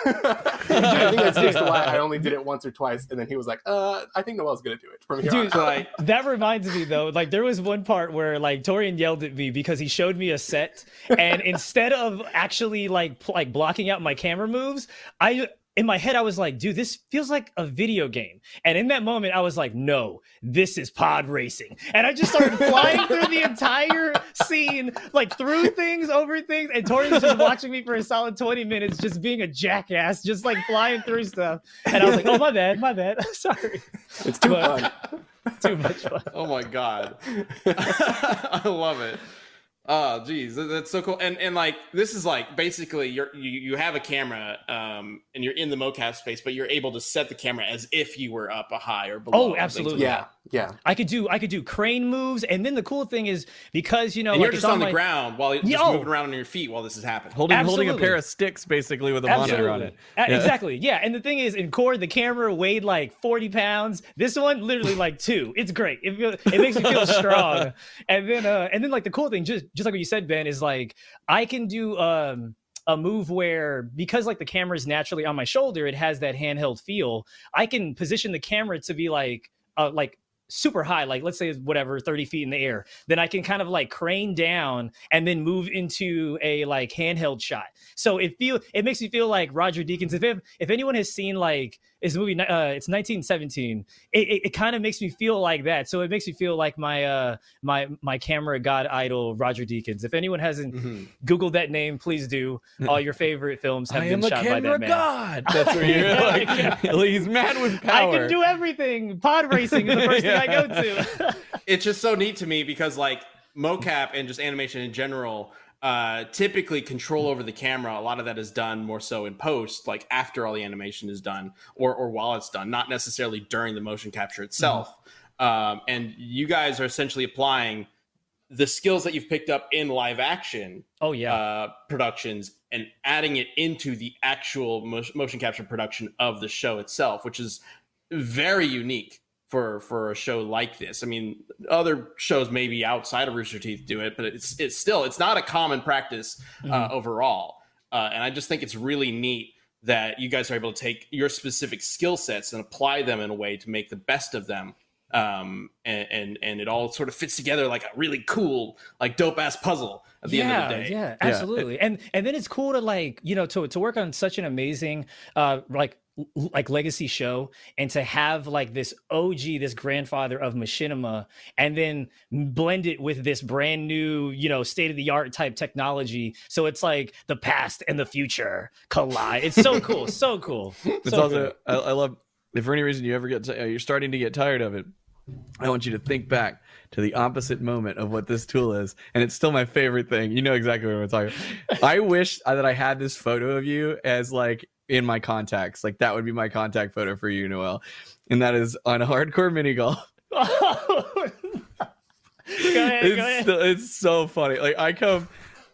think that speaks to why I only did it once or twice, and then he was like, "Uh, I think Noel's gonna do it from here Dude, on." like that reminds me though, like there was one part where like Torian yelled at me because he showed me a set, and instead of actually like pl- like blocking out my camera moves, I in my head I was like, dude, this feels like a video game. And in that moment, I was like, no, this is pod racing. And I just started flying through the entire scene, like through things, over things. And Torian's just watching me for a solid 20 minutes, just being a jackass, just like flying through stuff. And I was like, oh my bad, my bad. Sorry. It's too But- fun. Too much fun. Oh my god, I love it. Oh, geez, that's so cool. And and like this is like basically you're you, you have a camera um and you're in the mocap space, but you're able to set the camera as if you were up a high or below. Oh, absolutely. like that. Yeah. I could do I could do crane moves, and then the cool thing is because you know And like you're it's just on the my- ground while you're just Yo! moving around on your feet while this is happening. Holding holding a pair of sticks basically with a monitor on it. A- Yeah. Exactly. Yeah. And the thing is, in core, the camera weighed like 40 pounds. This one, literally like two. It's great. It, it makes me feel strong. And then, uh, and then like the cool thing, just just like what you said, Ben, is like I can do um a move where because like the camera is naturally on my shoulder, it has that handheld feel. I can position the camera to be like uh like super high like let's say whatever 30 feet in the air then i can kind of like crane down and then move into a like handheld shot. So it feel it makes me feel like roger deakins. If if, if anyone has seen like his movie uh it's 1917 it, it, it kind of makes me feel like that. So it makes me feel like my uh my my camera god idol roger deakins. If anyone hasn't googled that name please do. All your favorite films have I been shot by camera that man. god. That's where you're like, he's mad with power. I can do everything. Pod racing is the first thing I go to. it's just so neat to me because like mocap and just animation in general uh typically control over the camera. A lot of that is done more so in post like after all the animation is done or or while it's done not necessarily during the motion capture itself. Um and you guys are essentially applying the skills that you've picked up in live action oh yeah. uh productions and adding it into the actual motion capture production of the show itself which is very unique for for a show like this. I mean, other shows maybe outside of Rooster Teeth do it, but it's it's still it's not a common practice uh, Mhm. overall. Uh, and I just think it's really neat that you guys are able to take your specific skill sets and apply them in a way to make the best of them. Um, and, and and it all sort of fits together like a really cool, like dope ass puzzle at the yeah, end of the day. Yeah, absolutely. And and then it's cool to like, you know, to to work on such an amazing uh like l- like legacy show and to have like this OG, this grandfather of machinima, and then blend it with this brand new, you know, state of the art type technology. So it's like the past and the future collide. It's so cool, so cool. It's So also. I, I love if for any reason you ever get uh, you're starting to get tired of it. I want you to think back to the opposite moment of what this tool is, and it's still my favorite thing. You know exactly what I'm talking. About. I wish that I had this photo of you as like in my contacts. Like that would be my contact photo for you, Noel, and that is on a hardcore mini golf. go ahead, it's, go ahead. so- it's so funny. Like I come,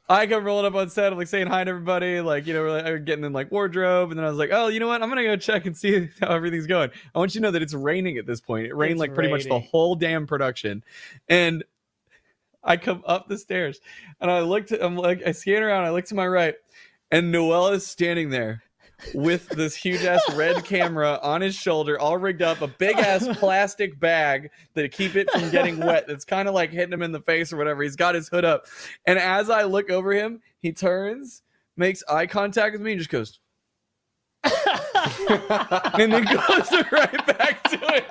I come rolling up on set, I'm like saying hi to everybody, like you know, we're like, I'm getting in like wardrobe, and then I was like, oh, you know what? I'm gonna go check and see how everything's going. I want you to know that it's raining at this point. It rained It's like pretty much the whole damn production, and I come up the stairs and I look to, I'm like, I scan around, I look to my right, and Noel is standing there with this huge ass red camera on his shoulder, all rigged up, a big ass plastic bag to keep it from getting wet. That's kind of like hitting him in the face or whatever. He's got his hood up. And as I look over him, he turns, makes eye contact with me, and just goes, and then goes right back to it.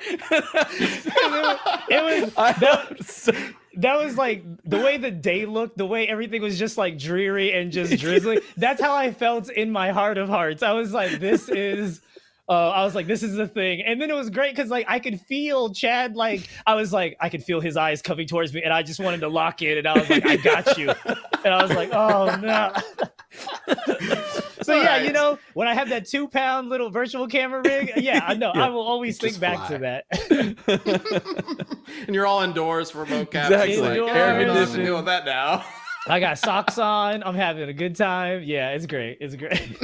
it was that, that was like the way the day looked, the way everything was just like dreary and just drizzly. That's how I felt in my heart of hearts. I was like, this is. Uh, I was like, this is the thing, and then it was great because like I could feel Chad. Like I was like, I could feel his eyes coming towards me, and I just wanted to lock in, and I was like, I got you, and I was like, oh no. so yeah, you know, when I have that two pound little virtual camera rig, yeah, I know I will always think back fly. to that. And you're all indoors for mocap. Exactly. It's like, Indoors. yeah, we don't have to Air-conditioning. deal with that now. I got socks on. I'm having a good time. Yeah, it's great. It's great.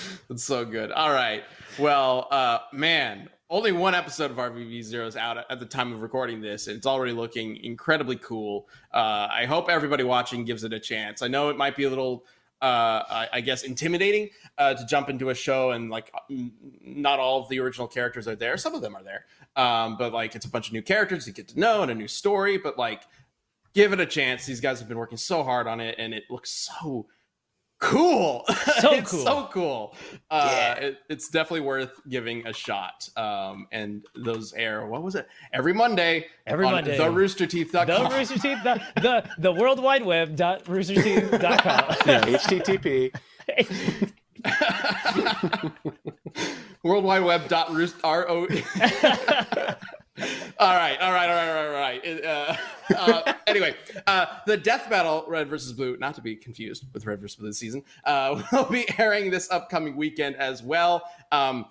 It's so good. All right. Well, uh, man, only one episode of RVB Zero is out at the time of recording this, and it's already looking incredibly cool. Uh, I hope everybody watching gives it a chance. I know it might be a little, uh, I, I guess, intimidating uh, to jump into a show and like not all of the original characters are there. Some of them are there, um, but like it's a bunch of new characters you get to know and a new story. But like, give it a chance. These guys have been working so hard on it, and it looks so cool. So it's cool. so cool. Uh, it, it's definitely worth giving a shot. Um, and those air, what was it? Every Monday. Every on Monday. TheRoosterTeeth.com. The Rooster Teeth, the, the, the World Wide Web dot roosterteeth.com. Yeah, HTTP. World Wide Web dot roost R O all right, all right, all right, all right. Uh, uh, anyway, uh, the Death Battle Red versus Blue, not to be confused with Red versus Blue season, uh, will be airing this upcoming weekend as well. Um,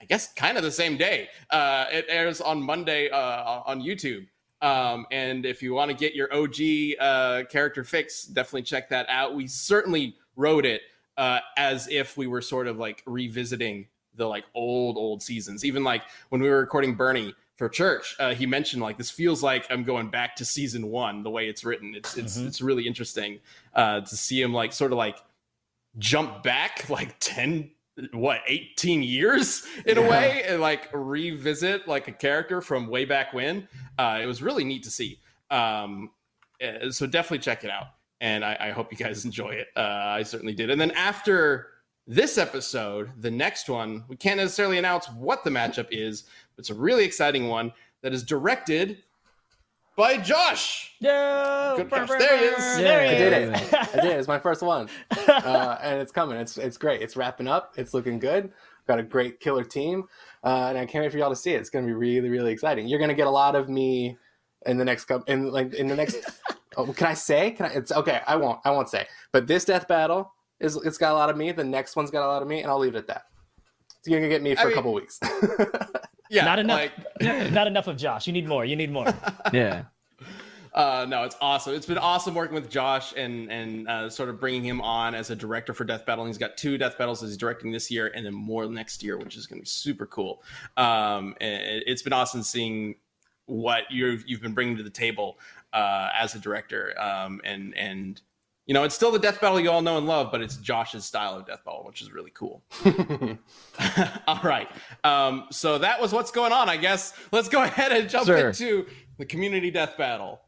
I guess kind of the same day. Uh, it airs on Monday uh, on YouTube. Um, and if you want to get your OG uh, character fix, definitely check that out. We certainly wrote it uh, as if we were sort of like revisiting the like old old seasons. Even like when we were recording Burnie for church, uh, he mentioned like this feels like I'm going back to season one the way it's written. It's it's Mhm. it's really interesting uh, to see him like sort of like jump back like 10 what 18 years in a way and like revisit like a character from way back when. Uh it was really neat to see. Um uh, so definitely check it out and i, I hope you guys enjoy it. Uh i certainly did. And then after this episode the next one we can't necessarily announce what the matchup is it's a really exciting one that is directed by josh Yeah, Good Josh. There he is. There he I did it. I did it. It's my first one, uh, and it's coming. It's it's great. It's wrapping up. It's looking good. Got a great killer team, uh, and I can't wait for y'all to see it. It's going to be really really exciting. You're going to get a lot of me in the next couple in like in the next. oh, can I say? Can I? It's okay. I won't. I won't say. But this death battle is it's got a lot of me. The next one's got a lot of me, and I'll leave it at that. It's going to get me for I a mean- couple weeks. yeah Not enough. like Not enough of Josh. You need more. You need more. Yeah. Uh, no, it's awesome. It's been awesome working with Josh and and uh, sort of bringing him on as a director for Death Battle. And he's got two Death Battles that he's directing this year, and then more next year, which is going to be super cool. Um, and it, it's been awesome seeing what you've you've been bringing to the table uh, as a director. Um, and and you know, it's still the Death Battle you all know and love, but it's Josh's style of Death Battle, which is really cool. all right. Um, so that was what's going on. I guess let's go ahead and jump Sure. into the community death battle.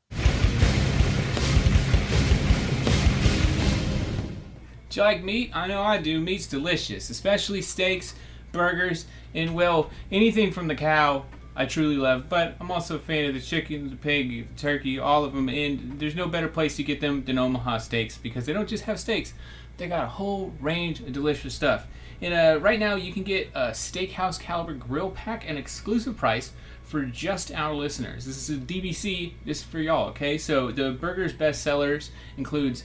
Do you like meat? I know I do. Meat's delicious, especially steaks, burgers, and well, anything from the cow. I truly love, but I'm also a fan of the chicken, the pig, the turkey, all of them. And there's no better place to get them than Omaha Steaks because they don't just have steaks; they got a whole range of delicious stuff. And uh, right now, you can get a Steakhouse Caliber Grill Pack an exclusive price for just our listeners. This is a DBC, This is for y'all. Okay, so the burgers best sellers includes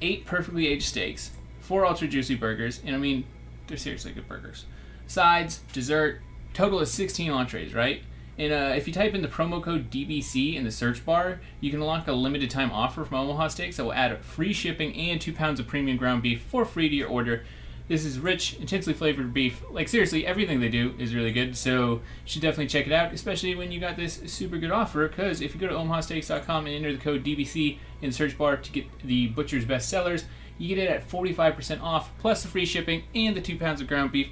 eight perfectly aged steaks, four ultra juicy burgers, and I mean, they're seriously good burgers. Sides, dessert, total of 16 entrees, right? And uh, if you type in the promo code DBC in the search bar, you can unlock a limited time offer from Omaha Steaks that will add free shipping and two pounds of premium ground beef for free to your order. This is rich, intensely flavored beef. Like seriously, everything they do is really good. So you should definitely check it out, especially when you got this super good offer. Because if you go to omahasteaks.com and enter the code DBC in the search bar to get the butcher's best sellers, you get it at 45% off plus the free shipping and the two pounds of ground beef.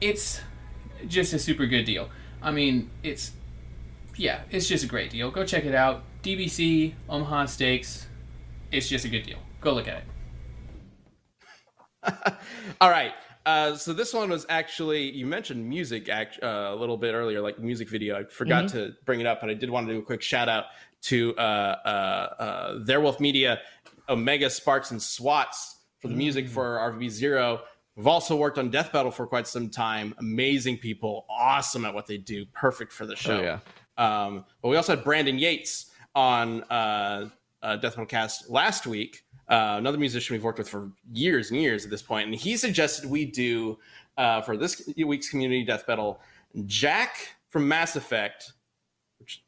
It's just a super good deal. I mean, it's yeah, it's just a great deal. Go check it out. DBC Omaha Steaks. It's just a good deal. Go look at it. All right. Uh, so this one was actually you mentioned music act, uh, a little bit earlier, like music video. I forgot Mhm. to bring it up, but I did want to do a quick shout out to uh, uh, uh, Theirwolf Media, Omega Sparks and Swats for the music for RVB Zero. We've also worked on Death Battle for quite some time. Amazing people, awesome at what they do, perfect for the show. yeah. Um, but we also had Brandon Yates on uh, uh, Death Battle Cast last week. Uh, another musician we've worked with for years and years at this point, and he suggested we do uh, for this week's community death battle Jack from Mass Effect, which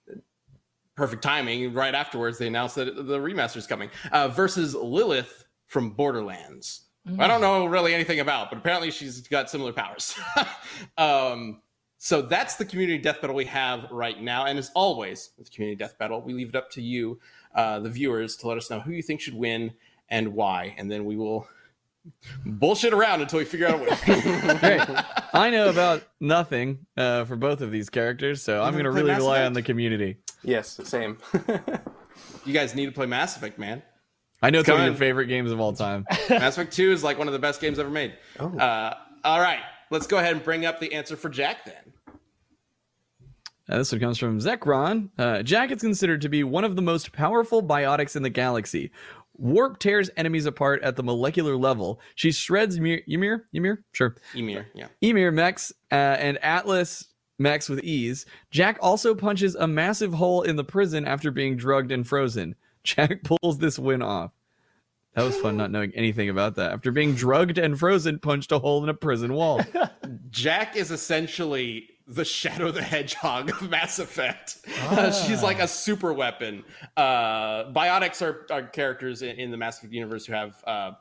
perfect timing. Right afterwards, they announced that the remaster is coming uh, versus Lilith from Borderlands. I don't know really anything about, but apparently she's got similar powers. um, so that's the community death battle we have right now. And as always, with the community death battle, we leave it up to you, uh, the viewers, to let us know who you think should win and why. And then we will bullshit around until we figure out a winner. Great. I know about nothing uh, for both of these characters, so I'm going to really Mass rely Effect? on the community. yes, same. you guys need to play Mass Effect, man. I know it's one of your favorite games of all time. Mass Effect 2 is like one of the best games ever made. Uh, all right, let's go ahead and bring up the answer for Jack then. Uh, this one comes from Zekron. Uh, Jack is considered to be one of the most powerful biotics in the galaxy. Warp tears enemies apart at the molecular level. She shreds Ymir, Ymir, Ymir, sure, Emir, yeah. Emir mechs uh, and Atlas mechs with ease. Jack also punches a massive hole in the prison after being drugged and frozen. Jack pulls this win off. That was fun not knowing anything about that. After being drugged and frozen, punched a hole in a prison wall. Jack is essentially the Shadow the Hedgehog of Mass Effect. Uh, she's like a super weapon. Uh, biotics are, are characters in, in the Mass Effect universe who have uh,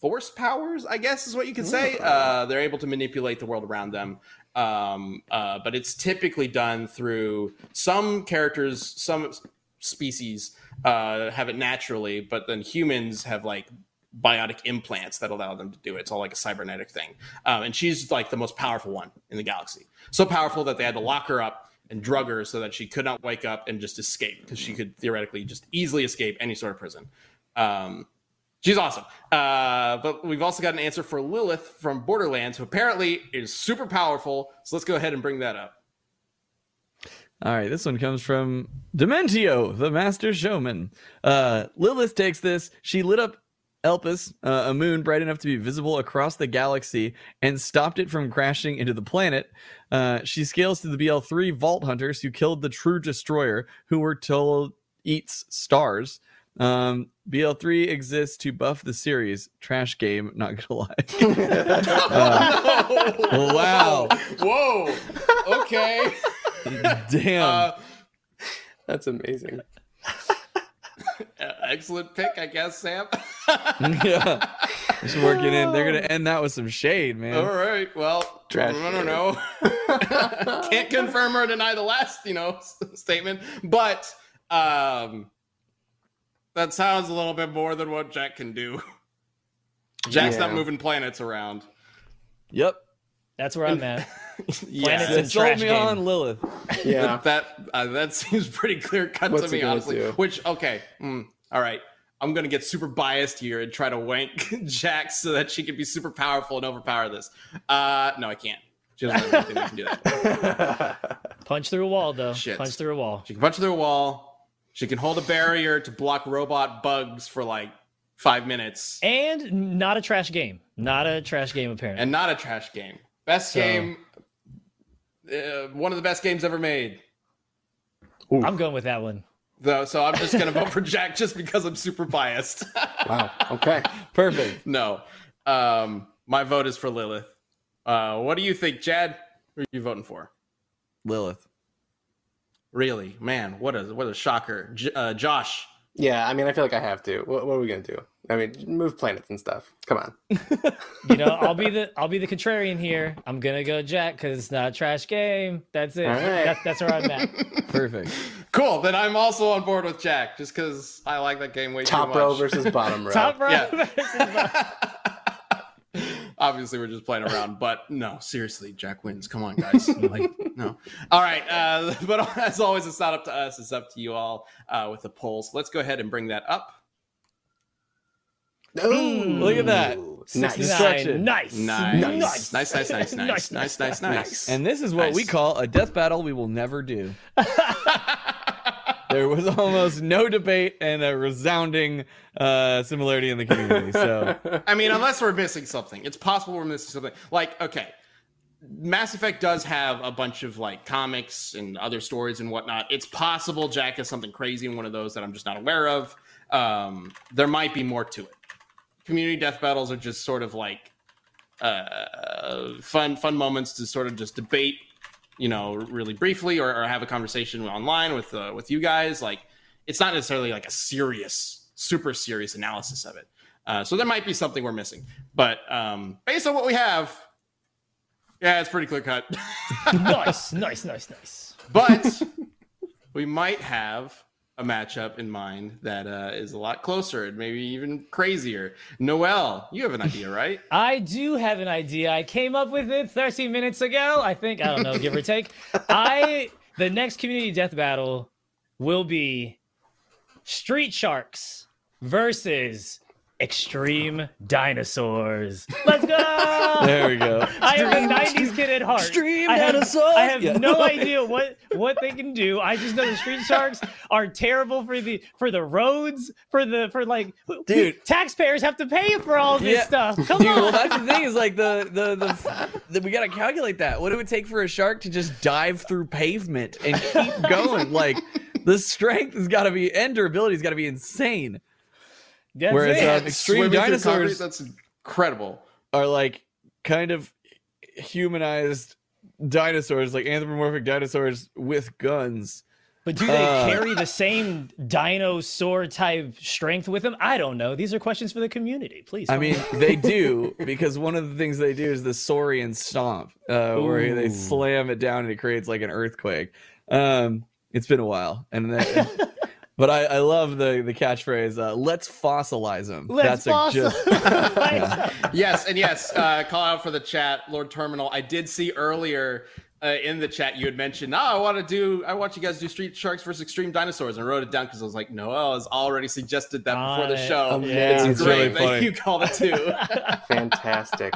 force powers, I guess is what you could say. Uh, they're able to manipulate the world around them. Um, uh, but it's typically done through some characters, some species uh, have it naturally, but then humans have like biotic implants that allow them to do it. It's all like a cybernetic thing. Um, and she's like the most powerful one in the galaxy. So powerful that they had to lock her up and drug her so that she could not wake up and just escape because she could theoretically just easily escape any sort of prison. Um, she's awesome. Uh, but we've also got an answer for Lilith from Borderlands, who apparently is super powerful. So let's go ahead and bring that up. All right, this one comes from Dementio, the master showman. Uh, Lilith takes this. She lit up Elpis, uh, a moon bright enough to be visible across the galaxy, and stopped it from crashing into the planet. Uh, she scales to the BL3 Vault Hunters, who killed the True Destroyer, who were told eats stars. Um, BL3 exists to buff the series. Trash game, not gonna lie. Uh, wow. Whoa. Okay. Damn. Uh, That's amazing. excellent pick, I guess, Sam. yeah. Just working in. They're gonna end that with some shade, man. All right. Well, Trash I don't know. Can't confirm or deny the last, you know, statement, but um, that sounds a little bit more than what Jack can do. Jack's not moving planets around. Yep. That's where I'm at. Yeah, Planets and sold trash me game. on Lilith. Yeah. that uh, that seems pretty clear cut What's to me, honestly. do? Which okay, mm, all right. I'm gonna get super biased here and try to wank Jack so that she can be super powerful and overpower this. Uh, no, I can't. She doesn't have anything that can do that. Punch through a wall, though. Shit. Punch through a wall. She can punch through a wall. She can hold a barrier to block robot bugs for like five minutes, And not a trash game. Not a trash game, apparently. and not a trash game. Best So- game. Uh, one of the best games ever made. I'm going with that one. Though, so I'm just gonna vote for Jack just because I'm super biased. Wow. Okay. Perfect. no, um, my vote is for Lilith. Uh, what do you think, Chad? Who are you voting for? Lilith. Really, man, what a what a shocker, J- uh, Josh. Yeah, I mean, I feel like I have to. What, what are we gonna do? I mean, move planets and stuff. Come on. You know, I'll be the I'll be the contrarian here. I'm gonna go Jack because it's not a trash game. That's it. All right. That's that's where I'm at. Perfect. Cool. Then I'm also on board with Jack, just because I like that game way Top too much. Top row versus bottom row. Top row. Yeah. versus bottom. Obviously, we're just playing around, but no, seriously, Jack wins. Come on, guys. like, no. All right, uh, but as always, it's not up to us; it's up to you all uh, with the polls. Let's go ahead and bring that up. Ooh, Look at that. Nice. Destruction. Nice. Nice, Nice. nice, nice, nice, nice, Nice, nice, nice, nice. And this is what we call a death battle we will never do. there was almost no debate and a resounding uh, similarity in the community. So I mean, unless we're missing something, it's possible we're missing something. Like, okay, Mass Effect does have a bunch of like comics and other stories and whatnot. It's possible Jack has something crazy in one of those that I'm just not aware of. Um, there might be more to it. Community death battles are just sort of like uh, fun, fun moments to sort of just debate, you know, really briefly or, or have a conversation online with uh, with you guys. Like, it's not necessarily like a serious, super serious analysis of it. Uh, so there might be something we're missing, but um, based on what we have, yeah, it's pretty clear cut. nice, nice, nice, nice. but we might have a matchup in mind that uh, is a lot closer and maybe even crazier. Noel, you have an idea, right? I do have an idea. I came up with it 13 minutes ago. I think I don't know, give or take. I the next community death battle will be Street Sharks versus extreme dinosaurs. Let's go! There we go. I am a '90s kid at heart. Extreme I have, dinosaurs! I have Yeah. no idea what what they can do. I just know the street sharks are terrible for the for the roads for the for like Dude. taxpayers have to pay for all this Yeah. stuff. Come Dude, on. well, that's the thing is like the, the the the we gotta calculate that. What it would take for a shark to just dive through pavement and keep going? like the strength has got to be and durability's got to be insane. That's Whereas it. um, extreme Swimming through concrete, dinosaurs that's incredible. are like kind of humanized dinosaurs, like anthropomorphic dinosaurs with guns. But do they Uh, carry the same dinosaur type strength with them? I don't know. These are questions for the community. Please. I mean, me. they do because one of the things they do is the Saurian stomp, uh, where they slam it down and it creates like an earthquake. Um, it's been a while, and then, but I, I love the the catchphrase. Uh, Let's fossilize them. Let's That's a just fossil- yes, and yes, uh, call out for the chat, Lord Terminal. I did see earlier uh, in the chat you had mentioned, "Oh, I want to do, I want you guys to do Street Sharks versus Extreme Dinosaurs," and I wrote it down because I was like, Noel has already suggested that before the Got it. show. Yeah. It's It's great really that you called it too. Fantastic.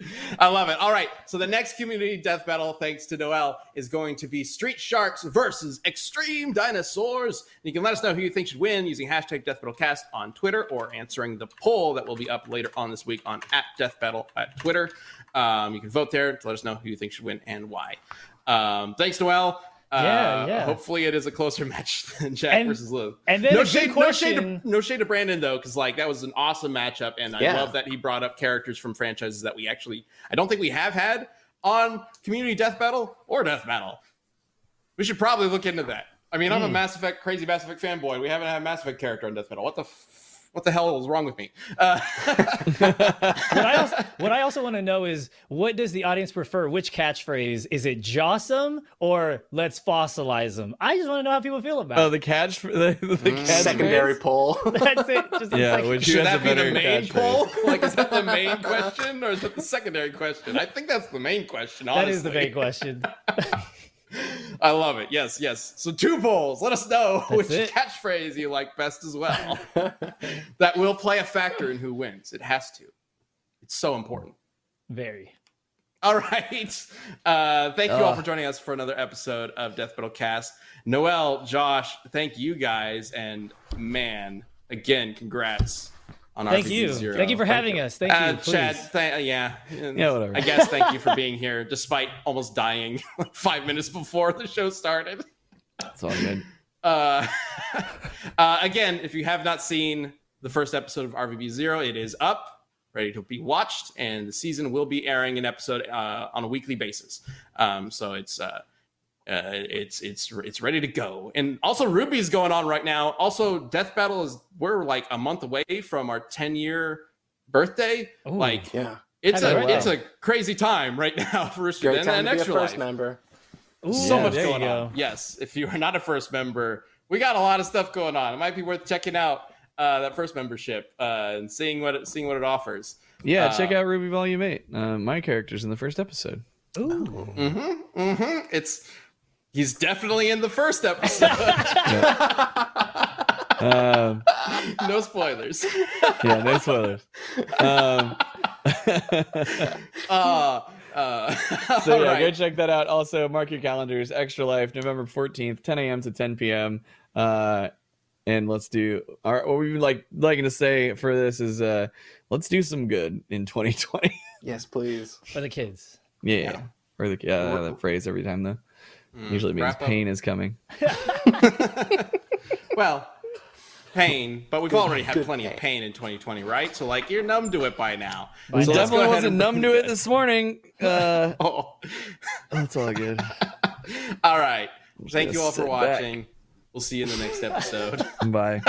I love it. All right, so the next community death battle, thanks to Noel, is going to be Street Sharks versus Extreme Dinosaurs. And you can let us know who you think should win using hashtag Death Battle Cast on Twitter or answering the poll that will be up later on this week on at Death Battle at Twitter. Um, you can vote there to let us know who you think should win and why. Um, thanks, Noel. Uh, Yeah, yeah. Hopefully, it is a closer match than Jack And- versus Liv. and then no a good shade, no shade, to, no shade to Brandon though, because like that was an awesome matchup, and I Yeah. love that he brought up characters from franchises that we actually I don't think we have had on Community Death Battle or Death Battle. We should probably look into that. I mean, I'm a Mass Effect crazy Mass Effect fanboy. We haven't had a Mass Effect character on Death Battle. What the f- what the hell was wrong with me? Uh, what I also what I also want to know is what does the audience prefer? Which catchphrase is it? Jawsome or let's fossilize them? I just want to know how people feel about oh it. the catch the, the catchphrase? Secondary poll. That's it. Just Yeah, second. which should that be the main poll? Like, is that the main question or is that the secondary question? I think that's the main question. that Honestly. is the main question. I love it. Yes, yes. So two polls. Let us know which it. catchphrase you like best as well. that will play a factor in who wins. It has to. It's so important. Very. All right. Uh, thank you all for joining us for another episode of Death Battle Cast. Noel, Josh, thank you guys. And man, again, congrats on Thank RVB you. Zero. Thank you for having us. Thank Uh, you. Please. Chad, th- uh, yeah. Yeah, whatever. I guess thank you for being here despite almost dying five minutes before the show started. It's all good. Uh, uh, again, if you have not seen the first episode of RVB Zero, it is up, ready to be watched, and the season will be airing an episode uh, on a weekly basis. Um, so it's uh, it's it's it's ready to go. And also, RWBY's going on right now. Also, Death Battle is we're like a month away from our 10 year birthday. Ooh. Like yeah. it's Happy a birthday. it's a crazy time right now for Rooster Great and, time and to be a first Life member. Ooh, so yeah, much going go. on. Yes, if you are not a first member, we got a lot of stuff going on. It might be worth checking out uh, that first membership uh, and seeing what it, seeing what it offers. Yeah, Uh, check out RWBY Volume Eight. Uh, my character's in the first episode. Ooh. Mm-hmm, mm-hmm. It's he's definitely in the first episode. Um, no spoilers. yeah, no spoilers. Um, Uh, uh, so yeah, right. go check that out. Also, mark your calendars. Extra Life, November fourteenth, ten a.m. to ten p.m. Uh, and let's do our what we would like liking to say for this is uh, let's do some good in 2020. Yes, please. For the kids. yeah, Yeah. or the yeah that phrase every time though. Mm, Usually means wrap up. pain is coming. Well, pain, but we've already had good plenty of pain. pain in 2020, right? So like you're numb to it by now. I So definitely wasn't and- numb to it this morning. Uh, Oh. that's all good. All right. Thank gonna you all for sit back. watching. We'll see you in the next episode. Bye.